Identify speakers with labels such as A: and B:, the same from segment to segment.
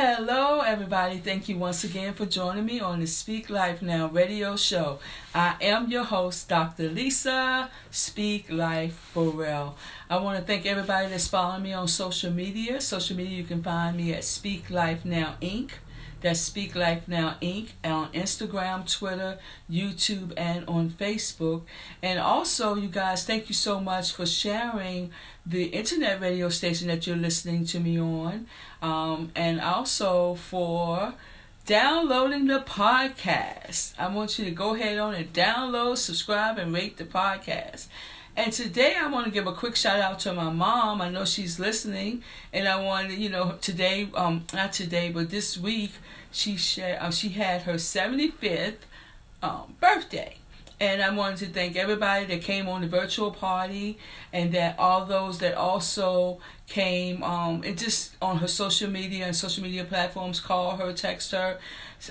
A: Hello, everybody. Thank you once again for joining me on the Speak Life Now radio show. I am your host, Dr. Lisa Speak Life Burrell. I want to thank everybody that's following me on social media. Social media, you can find me at Speak Life Now Inc. That's Speak Life Now Inc. on Instagram, Twitter, YouTube, and on Facebook. And also, you guys, thank you so much for sharing the internet radio station that you're listening to me on. Um, and also for downloading the podcast. I want you to go ahead on and download, subscribe, and rate the podcast. And today I want to give a quick shout out to my mom. I know she's listening, and I want to, you know, today, um, not today, but this week, she shared, um, she had her 75th um, birthday. And I wanted to thank everybody that came on the virtual party and that all those that also came um, and just on her social media and social media platforms call her, text her.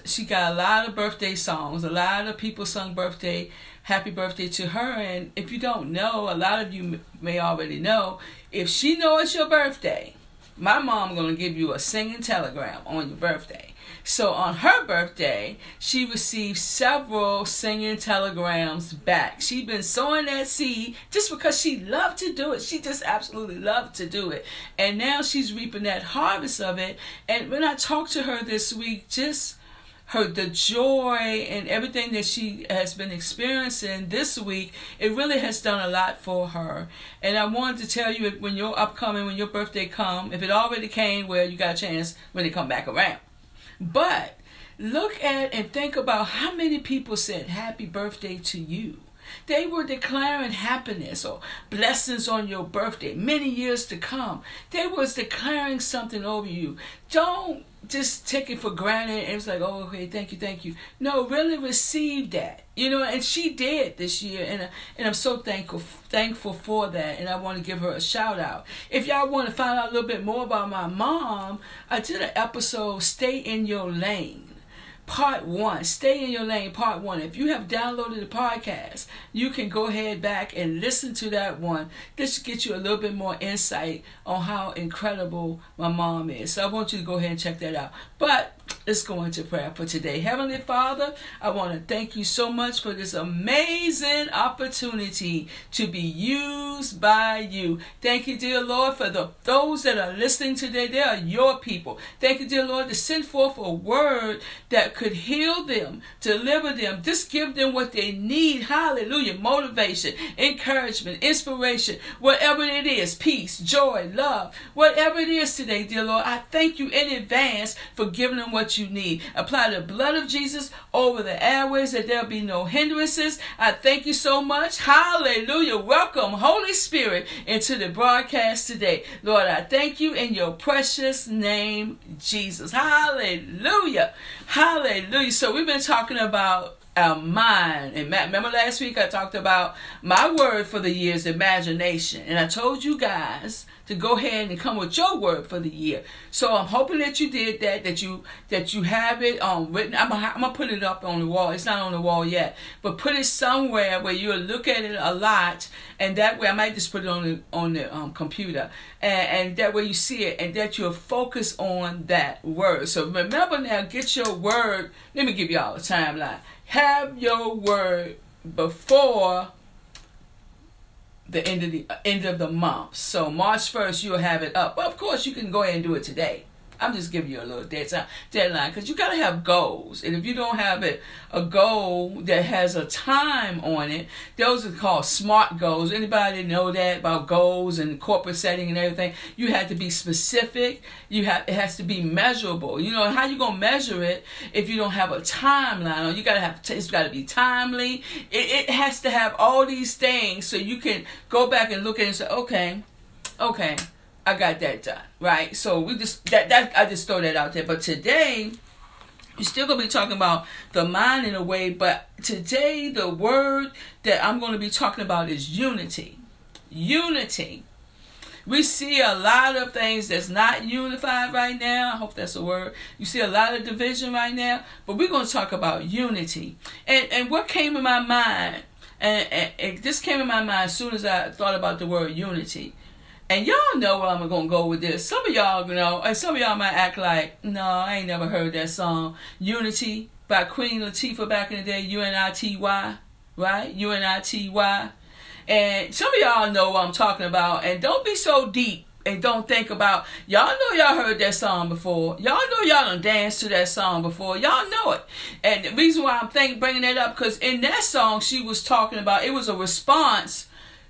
A: She got a lot of birthday songs. A lot of people sung birthday, happy birthday to her. And if you don't know, a lot of you may already know, if she knows it's your birthday, my mom gonna give you a singing telegram on your birthday. So on her birthday, she received several singing telegrams back. She'd been sowing that seed just because she loved to do it. She just absolutely loved to do it. And now she's reaping that harvest of it. And when I talked to her this week, just her the joy and everything that she has been experiencing this week it really has done a lot for her and i wanted to tell you when your upcoming when your birthday come if it already came well you got a chance when it come back around but look at and think about how many people said happy birthday to you. They were declaring happiness or blessings on your birthday, many years to come. They was declaring something over you. Don't just take it for granted and it's like, oh, okay, thank you, thank you. No, really receive that, you know. And she did this year, and and I'm so thankful thankful for that. And I want to give her a shout out. If y'all want to find out a little bit more about my mom, I did an episode, "Stay in Your Lane." Part one. Stay in your lane, part one. If you have downloaded the podcast, you can go ahead back and listen to that one. This will get you a little bit more insight on how incredible my mom is. So I want you to go ahead and check that out. But let's go into prayer for today. Heavenly Father, I want to thank you so much for this amazing opportunity to be used by you. Thank you, dear Lord, for the those that are listening today. They are your people. Thank you, dear Lord, to send forth a word that could heal them, deliver them, just give them what they need. Hallelujah. Motivation, encouragement, inspiration, whatever it is, peace, joy, love, whatever it is today, dear Lord. I thank you in advance for giving them what you need. Apply the blood of Jesus over the airways that there'll be no hindrances. I thank you so much. Hallelujah. Welcome, Holy Spirit, into the broadcast today. Lord, I thank you in your precious name, Jesus. Hallelujah. Hallelujah. So we've been talking about our mind. And remember last week I talked about my word for the year is imagination. And I told you guys to go ahead and come with your word for the year. So I'm hoping that you did that, that you that you have it um written. I'm gonna, I'm gonna put it up on the wall. It's not on the wall yet, but put it somewhere where you'll look at it a lot, and that way I might just put it on the on the um, computer, and, and that way you see it, and that you'll focus on that word. So remember now, get your word. Let me give y'all a timeline have your word before the end of the end of the month. So March 1st you'll have it up. But of course you can go ahead and do it today. I'm just giving you a little deadline because you got to have goals. And if you don't have it, a goal that has a time on it, those are called SMART goals. Anybody know that about goals and corporate setting and everything? You have to be specific. You have it has to be measurable. You know how you gonna measure it if you don't have a timeline? You gotta have it's got to be timely. It, it has to have all these things so you can go back and look at it and say, okay, okay I got that done, right? So we just that that I just throw that out there. But today, we're still gonna be talking about the mind in a way, but today the word that I'm gonna be talking about is unity. Unity. We see a lot of things that's not unified right now. I hope that's a word. You see a lot of division right now, but we're going to talk about unity. And and what came in my mind, and, and, and this came in my mind as soon as I thought about the word unity And y'all know where I'm gonna go with this. Some of y'all, know, and some of y'all might act like, no, I ain't never heard that song. Unity by Queen Latifah back in the day, U-N-I-T-Y, right? U-N-I-T-Y. And some of y'all know what I'm talking about. And don't be so deep and don't think about y'all know y'all heard that song before. Y'all know y'all done danced to that song before. Y'all know it. And the reason why I'm think, bringing that up because in that song she was talking about it was a response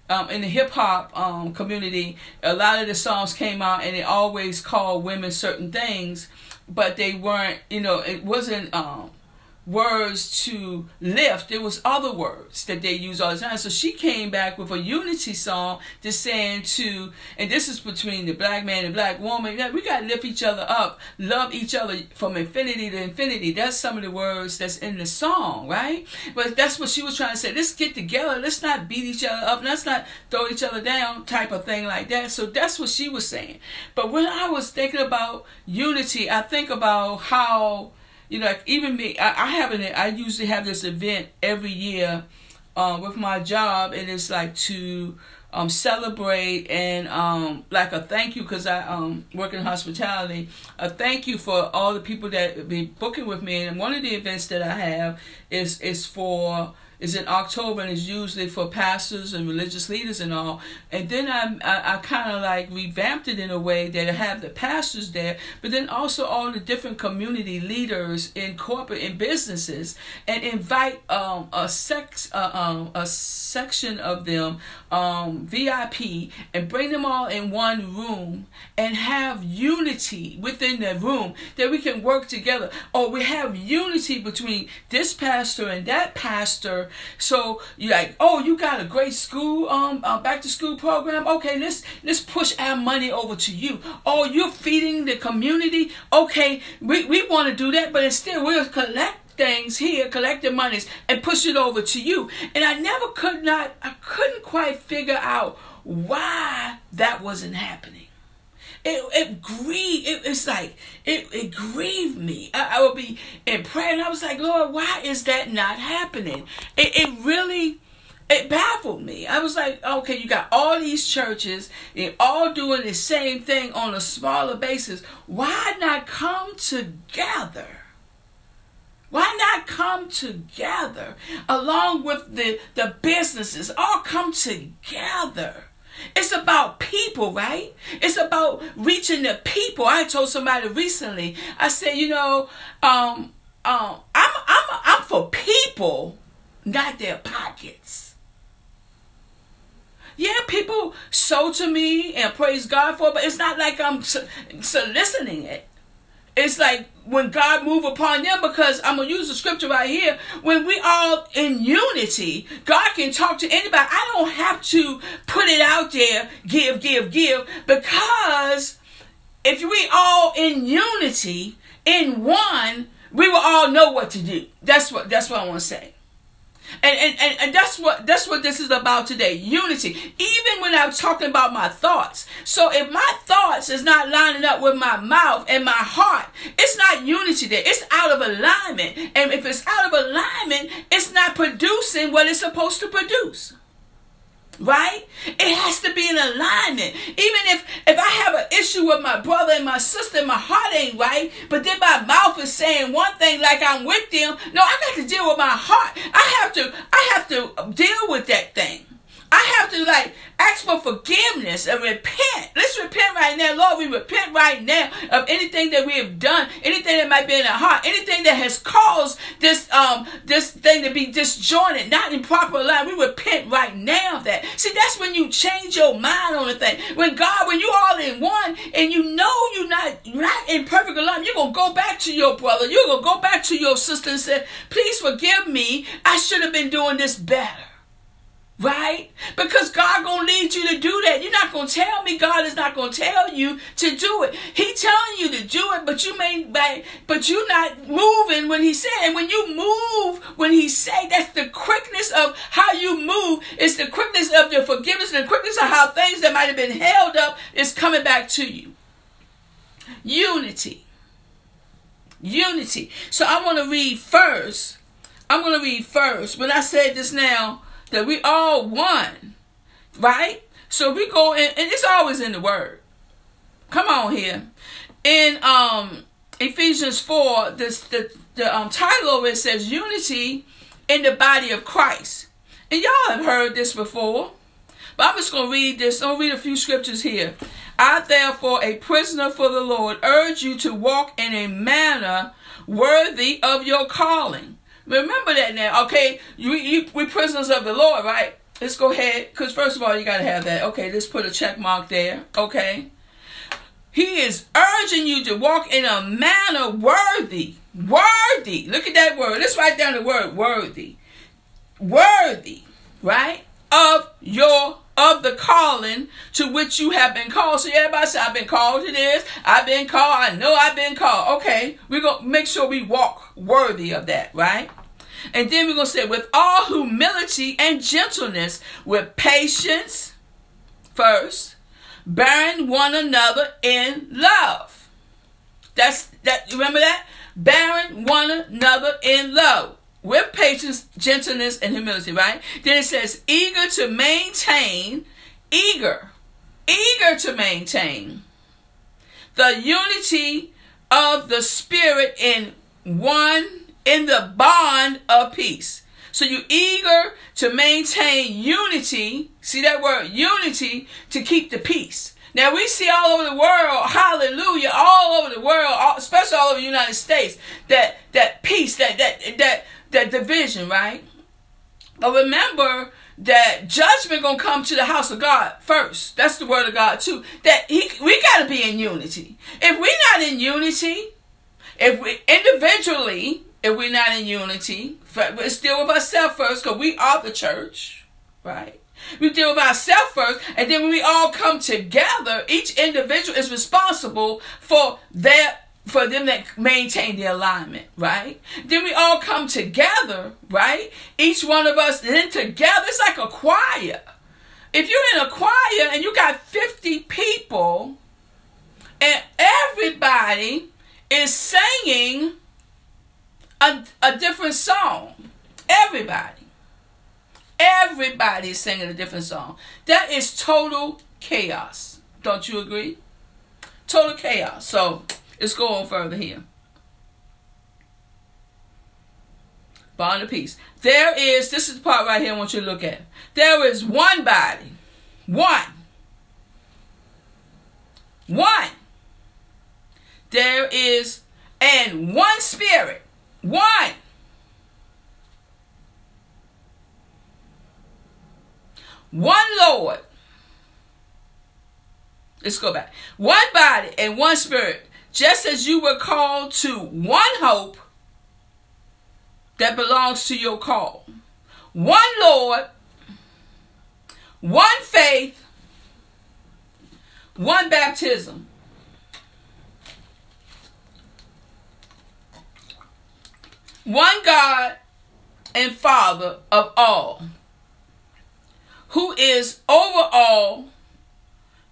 A: um, in the hip hop um, community. A lot of the songs came out and it always called women certain things, but they weren't. You know, it wasn't. Um, words to lift. There was other words that they use all the time. So she came back with a unity song just saying to, and this is between the black man and black woman, that we got to lift each other up, love each other from infinity to infinity. That's some of the words that's in the song, right? But that's what she was trying to say. Let's get together. Let's not beat each other up. Let's not throw each other down type of thing like that. So that's what she was saying. But when I was thinking about unity, I think about how you know, like even me, I, I have an, I usually have this event every year uh, with my job, and it's like to um, celebrate and um, like a thank you because I um, work in hospitality. A thank you for all the people that be booking with me, and one of the events that I have is is for is in October and is usually for pastors and religious leaders and all. And then I I, I kind of like revamped it in a way that I have the pastors there, but then also all the different community leaders in corporate and businesses, and invite um, a sex uh, um, a section of them um, VIP and bring them all in one room and have unity within the room that we can work together. Or we have unity between this pastor and that pastor. So you're like, oh, you got a great school, um, uh, back to school program. Okay, let's let's push our money over to you. Oh, you're feeding the community. Okay, we, we want to do that, but instead we'll collect things here, collect the monies, and push it over to you. And I never could not, I couldn't quite figure out why that wasn't happening. It, it grieved, it, it's like, it, it grieved me. I, I would be in prayer and I was like, Lord, why is that not happening? It, it really, it baffled me. I was like, okay, you got all these churches and all doing the same thing on a smaller basis. Why not come together? Why not come together along with the, the businesses? All come together. It's about people, right? It's about reaching the people. I told somebody recently, I said, you know, um, um, I'm, I'm, I'm for people, not their pockets. Yeah, people sow to me and praise God for, but it's not like I'm soliciting it. It's like when God move upon them because I'm gonna use the scripture right here. When we all in unity, God can talk to anybody. I don't have to put it out there, give, give, give, because if we all in unity, in one, we will all know what to do. That's what that's what I want to say. And, and, and, and that's what that's what this is about today unity. Even when i'm talking about my thoughts. So if my thoughts is not lining up with my mouth and my heart it's not unity there. It's out of alignment. And if it's out of alignment it's not producing what it's supposed to produce. Right? It has to be in alignment. Even if if i have an issue with my brother and my sister my heart ain't right but then my mouth is saying one thing like i'm with them no i got to deal with my heart to i have to deal with that thing I have to like ask for forgiveness and repent. Repent right now, Lord. We repent right now of anything that we have done, anything that might be in our heart, anything that has caused this um this thing to be disjointed, not in proper line. We repent right now of that. See, that's when you change your mind on the thing. When God, when you all in one and you know you're not not in perfect alignment, you're gonna go back to your brother, you're gonna go back to your sister and say, please forgive me. I should have been doing this better. Right? Because God gonna lead you to do that. You're not gonna tell me God is not gonna tell you to do it. He telling you to do it, but you may but you're not moving when he said. And when you move when he say, that's the quickness of how you move. It's the quickness of your forgiveness and the quickness of how things that might have been held up is coming back to you. Unity. Unity. So I want to read first. I'm going to read first. When I said this now, that we all one, right? So we go in, and it's always in the word. Come on here. In um Ephesians 4, this the, the um, title of it says unity in the body of Christ. And y'all have heard this before. But I'm just to read this. I'll read a few scriptures here. I, therefore, a prisoner for the Lord, urge you to walk in a manner worthy of your calling. Remember that now, okay? You, you, we prisoners of the Lord, right? Let's go ahead, because first of all, you got to have that. Okay, let's put a check mark there, okay? He is urging you to walk in a manner worthy. Worthy. Look at that word. Let's write down the word worthy. Worthy, right? Of your of the calling to which you have been called. So everybody say, I've been called to this. I've been called. I know I've been called. Okay. We're to make sure we walk worthy of that, right? And then we're going to say, with all humility and gentleness, with patience first, bearing one another in love. That's that. You remember that? Bearing one another in love with patience, gentleness, and humility, right? Then it says, eager to maintain, eager, eager to maintain the unity of the Spirit in one, in the bond of peace. So you're eager to maintain unity. See that word, unity, to keep the peace. Now we see all over the world, hallelujah, all over the world, especially all over the United States, that that peace, that that that that division, right? But remember that judgment gonna come to the house of God first. That's the word of God too. That he, we gotta be in unity. If we're not in unity, if we individually, if we're not in unity, let's deal with ourselves first, because we are the church, right? We deal with ourselves first, and then when we all come together, each individual is responsible for their for them that maintain the alignment, right? Then we all come together, right? Each one of us then together, it's like a choir. If you're in a choir and you got 50 people and everybody is singing a, a different song, everybody, everybody is singing a different song. That is total chaos. Don't you agree? Total chaos. So, Let's go on further here. Bond of peace. There is, this is the part right here I want you to look at. There is one body. One. One. There is, and one spirit. One. One Lord. Let's go back. One body and one spirit just as you were called to one hope that belongs to your call, one Lord, one faith, one baptism. One God and Father of all, who is over all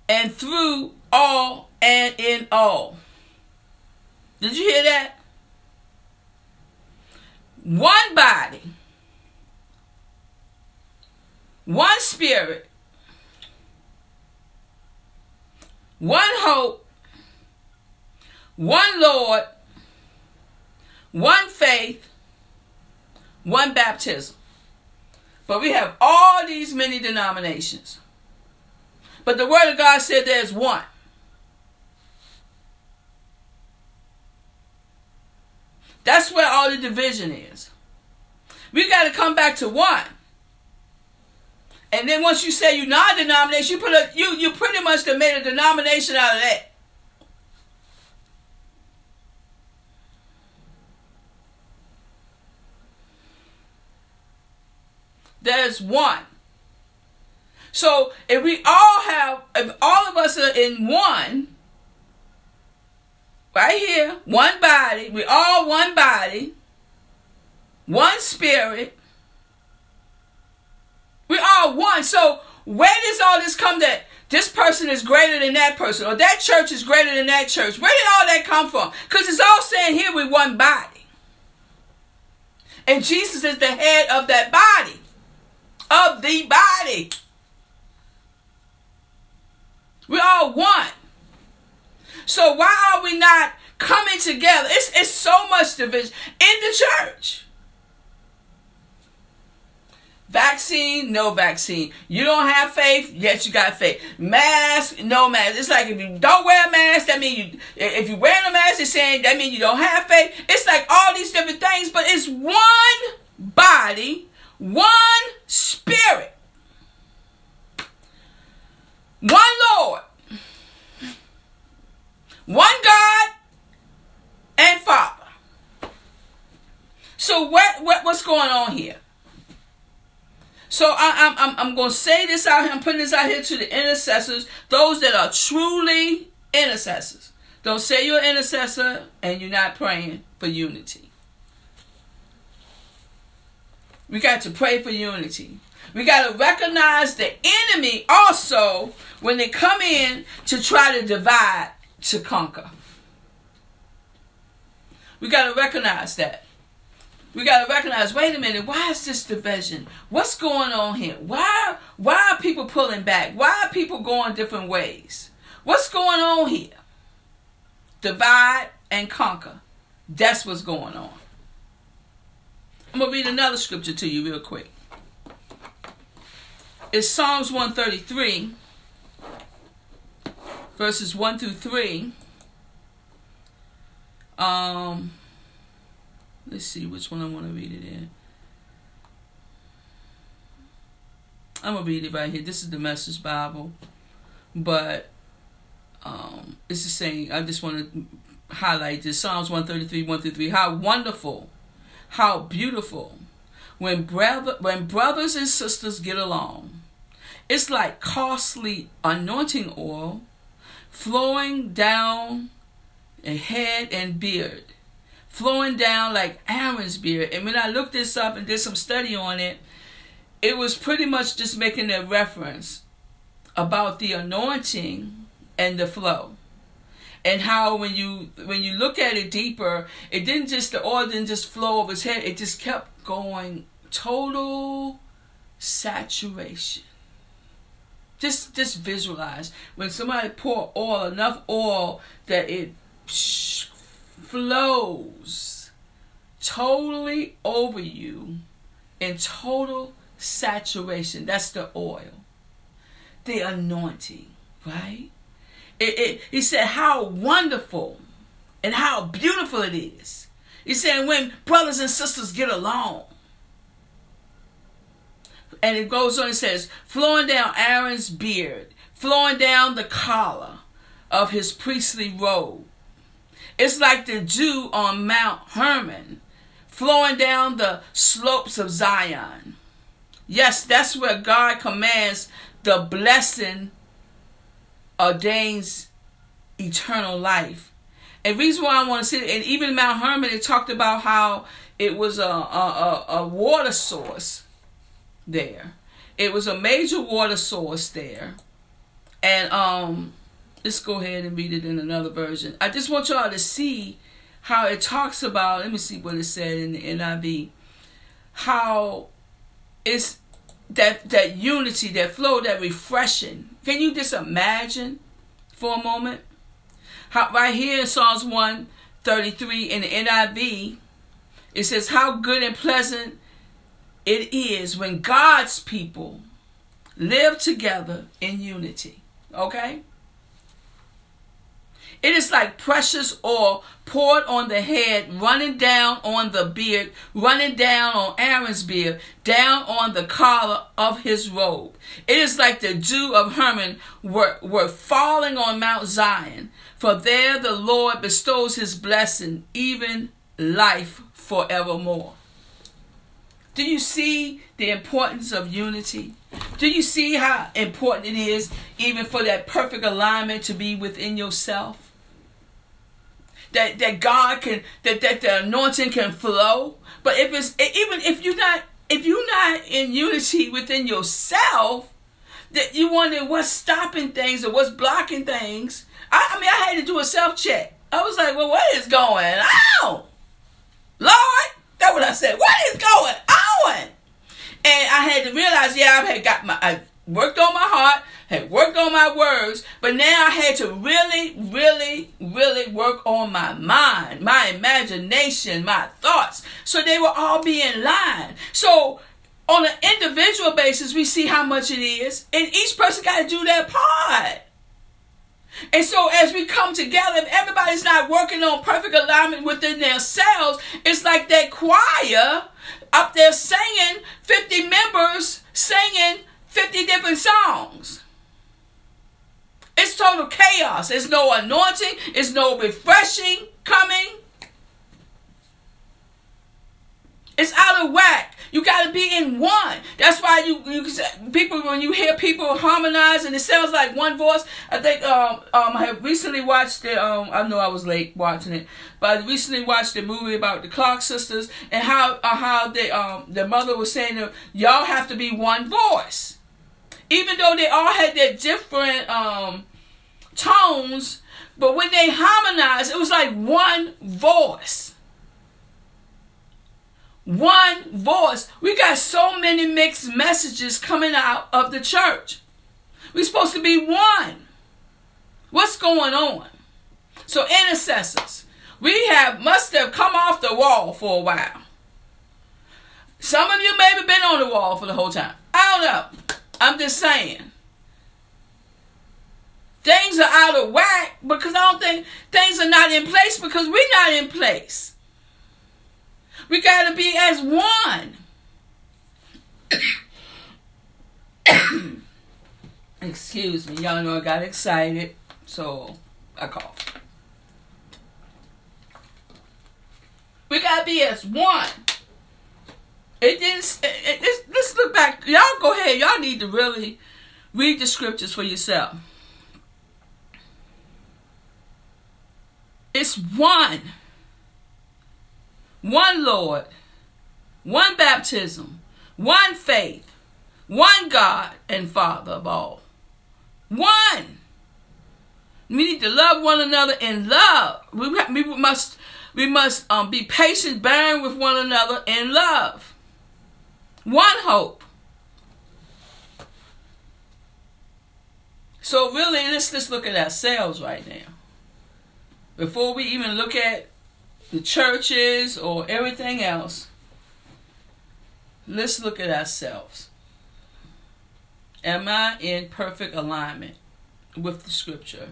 A: and through all and in all. Did you hear that? One body, one spirit, one hope, one Lord, one faith, one baptism. But we have all these many denominations. But the Word of God said there's one. That's where all the division is. We got to come back to one. And then once you say you're not a denomination, you put a you you pretty much made a denomination out of that. There's one. So if we all have, if all of us are in one, right here, one body. We all one body, one spirit. We all one. So where does all this come that this person is greater than that person or that church is greater than that church? Where did all that come from? Because it's all saying here we one body. And Jesus is the head of that body. Of the body. We're all one. So why are we not coming together? It's, it's so much division in the church. Vaccine, no vaccine. You don't have faith, yes, you got faith. Mask, no mask. It's like if you don't wear a mask, that means you. If you wear a mask, it's saying that means you don't have faith. It's like all these different things, but it's one body, one spirit, one Lord, one God, and Father. So what, what what's going on here? So I, am I'm, I'm going to say this out here. I'm putting this out here to the intercessors, those that are truly intercessors. Don't say you're an intercessor and you're not praying for unity. We got to pray for unity. We got to recognize the enemy also when they come in to try to divide, to conquer. We got to recognize that. We got to recognize wait a minute why is this division? What's going on here? Why why are people pulling back? Why are people going different ways? What's going on here? Divide and conquer. That's what's going on i'm going to read another scripture to you real quick it's psalms 133 verses 1 through 3 um Let's see which one I want to read it in. I'm gonna read it right here. This is the Message Bible, but um, it's the same. I just want to highlight this Psalms 133, 1 through 3. How wonderful, how beautiful when brother when brothers and sisters get along. It's like costly anointing oil flowing down a head and beard flowing down like Aaron's beard. And when I looked this up and did some study on it, it was pretty much just making a reference about the anointing and the flow. And how when you when you look at it deeper, it didn't just the oil didn't just flow over his head, it just kept going total saturation. Just just visualize when somebody pour oil, enough oil that it flows totally over you in total saturation. That's the oil, the anointing, right? It, it, he said, How wonderful and how beautiful it is. He said, When brothers and sisters get along. And it goes on and says, flowing down Aaron's beard, flowing down the collar of his priestly robe, it's like the dew on Mount Hermon flowing down the slopes of Zion. Yes, that's where God commands the blessing ordains eternal life. And reason why I want to it, and even Mount Hermon, it talked about how it was a, a, a, a water source there. It was a major water source there. And um let's go ahead and read it in another version. I just want y'all to see how it talks about, let me see what it said in the NIV, how it's that that unity, that flow, that refreshing. Can you just imagine for a moment? How right here in Psalms 133 in the NIV, it says how good and pleasant it is when God's people live together in unity. Okay? It is like precious oil poured on the head, running down on the beard, running down on Aaron's beard, down on the collar of his robe. It is like the dew of Hermon were, were falling on Mount Zion, for there the Lord bestows his blessing, even life forevermore. Do you see the importance of unity? Do you see how important it is, even for that perfect alignment to be within yourself? That that God can that that the anointing can flow. But if it's even if you're not if you're not in unity within yourself, that you wonder what's stopping things or what's blocking things. I, I mean, I had to do a self check. I was like, well, what is going on? Lord, that's what I said. What is going on? And I had to realize, yeah, I had got my, I worked on my heart, had worked on my words, but now I had to really, really, really work on my mind, my imagination, my thoughts, so they will all be in line. So on an individual basis, we see how much it is, and each person got to do their part. And so, as we come together, if everybody's not working on perfect alignment within themselves, it's like that choir up there singing, 50 members singing 50 different songs. It's total chaos. There's no anointing, there's no refreshing coming. It's out of whack. You got to be in one. That's why you, you people when you hear people harmonize and it sounds like one voice. I think um, um I have recently watched it. Um I know I was late watching it, but I recently watched the movie about the Clark sisters and how uh, how they um their mother was saying that y'all have to be one voice, even though they all had their different um tones. But when they harmonized, it was like one voice one voice. We got so many mixed messages coming out of the church. We're supposed to be one. What's going on? So intercessors, we have must have come off the wall for a while. Some of you maybe been on the wall for the whole time. I don't know. I'm just saying. Things are out of whack because I don't think things are not in place because we're not in place. We got to be as one. Excuse me, y'all know I got excited, so I coughed. We gotta be as one. It didn't. It, it, let's look back. Y'all go ahead. Y'all need to really read the scriptures for yourself. It's one one Lord, one baptism, one faith, one God and Father of all. One. We need to love one another in love. We, we must we must um, be patient, bearing with one another in love. One hope. So really, let's let's look at ourselves right now. Before we even look at the churches or everything else, let's look at ourselves. Am I in perfect alignment with the scripture?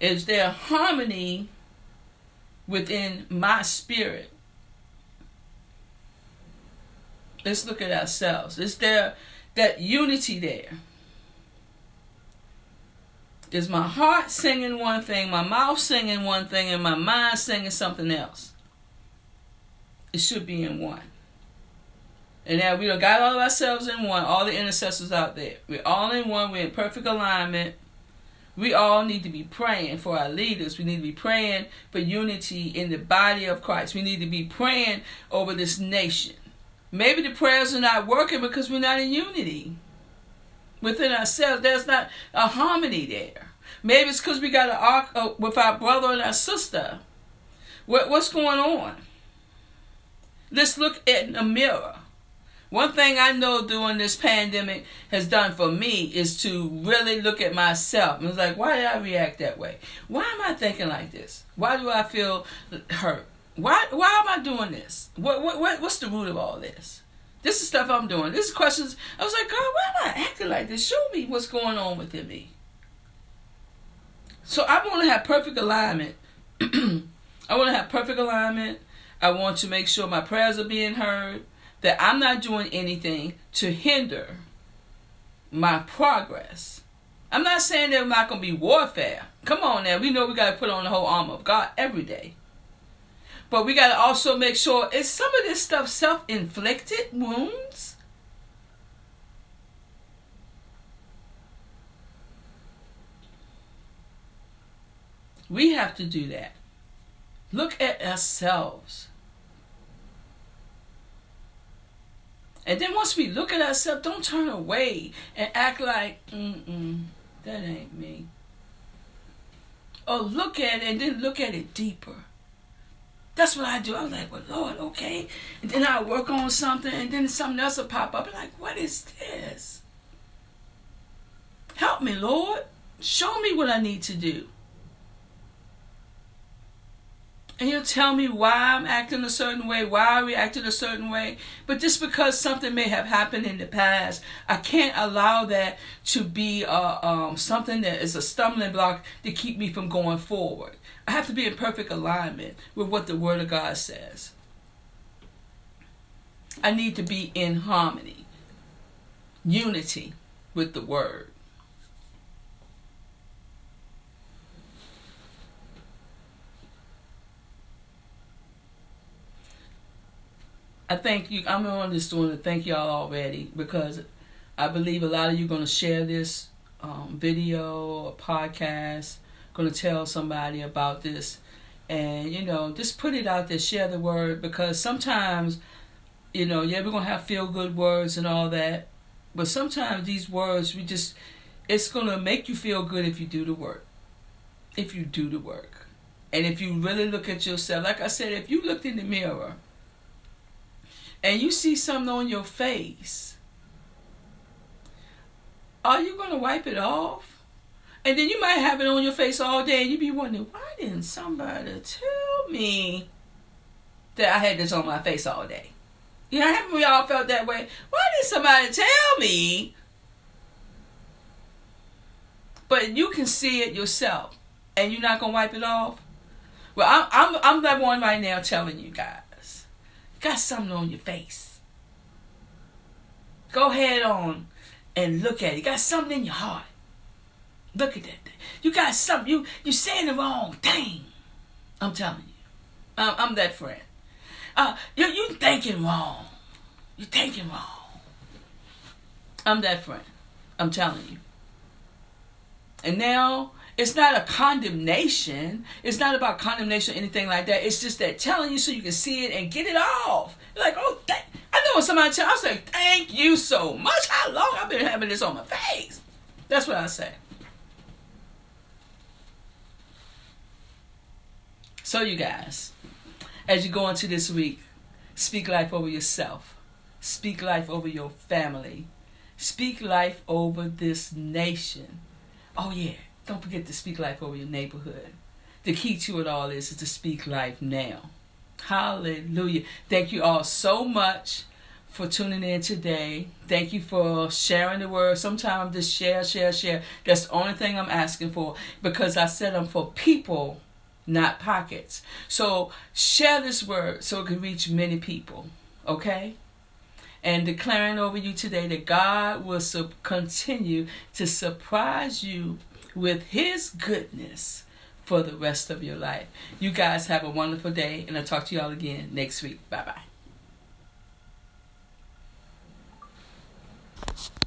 A: Is there harmony within my spirit? Let's look at ourselves. Is there that unity there? Is my heart singing one thing, my mouth singing one thing, and my mind singing something else? It should be in one. And now we done got all of ourselves in one, all the intercessors out there. We're all in one, we're in perfect alignment. We all need to be praying for our leaders. We need to be praying for unity in the body of Christ. We need to be praying over this nation. Maybe the prayers are not working because we're not in unity within ourselves. There's not a harmony there. Maybe it's because we got to arc uh, with our brother and our sister. What, what's going on? Let's look at a mirror. One thing I know during this pandemic has done for me is to really look at myself. And it's like, why did I react that way? Why am I thinking like this? Why do I feel hurt? Why why am I doing this? What what, what what's the root of all this? This is stuff I'm doing. This is questions. I was like, God, why am I acting like this? Show me what's going on within me. So I want to have perfect alignment. I want to have perfect alignment. I want to make sure my prayers are being heard. That I'm not doing anything to hinder my progress. I'm not saying there's not going to be warfare. Come on now. We know we got to put on the whole armor of God every day. But we got to also make sure is some of this stuff self inflicted wounds? We have to do that. Look at ourselves. And then once we look at ourselves, don't turn away and act like, mm-mm, that ain't me. Or look at it and then look at it deeper. That's what I do. I was like, well, Lord, okay. And then I work on something, and then something else will pop up. I'm like, what is this? Help me, Lord. Show me what I need to do. And he'll tell me why I'm acting a certain way, why I reacted a certain way. But just because something may have happened in the past, I can't allow that to be uh, um, something that is a stumbling block to keep me from going forward. I have to be in perfect alignment with what the Word of God says. I need to be in harmony, unity with the Word. I thank you. I'm on this doing to thank y'all already because I believe a lot of you are going to share this um, video or podcast going to tell somebody about this. And you know just put it out there share the word because sometimes you know yeah we're going to have feel good words and all that but sometimes these words we just it's going to make you feel good if you do the work. If you do the work. And if you really look at yourself like i said if you looked in the mirror and you see something on your face are you going to wipe it off and then you might have it on your face all day and you be wondering, why didn't somebody tell me that I had this on my face all day? You know, haven't we all felt that way? Why didn't somebody tell me? But you can see it yourself and you're not going to wipe it off. Well, I'm, I'm, I'm that one right now telling you guys. You got something on your face. Go ahead on and look at it. You got something in your heart. Look at that. You got something. You you saying the wrong thing. I'm telling you. I'm, I'm that friend. Uh, you you thinking wrong. You thinking wrong. I'm that friend. I'm telling you. And now it's not a condemnation. It's not about condemnation or anything like that. It's just that telling you so you can see it and get it off. You're like, oh, th- I know when somebody tells, I say, thank you so much. How long I've been having this on my face? That's what I say. So, you guys, as you go into this week, speak life over yourself, speak life over your family, speak life over this nation. Oh, yeah, don't forget to speak life over your neighborhood. The key to it all is, is to speak life now. Hallelujah. Thank you all so much for tuning in today. Thank you for sharing the word. Sometimes just share, share, share. That's the only thing I'm asking for because I said I'm for people not pockets. So share this word so it can reach many people, okay? And declaring over you today that God will su- continue to surprise you with His goodness for the rest of your life. You guys have a wonderful day, and I'll talk to you all again next week. Bye bye.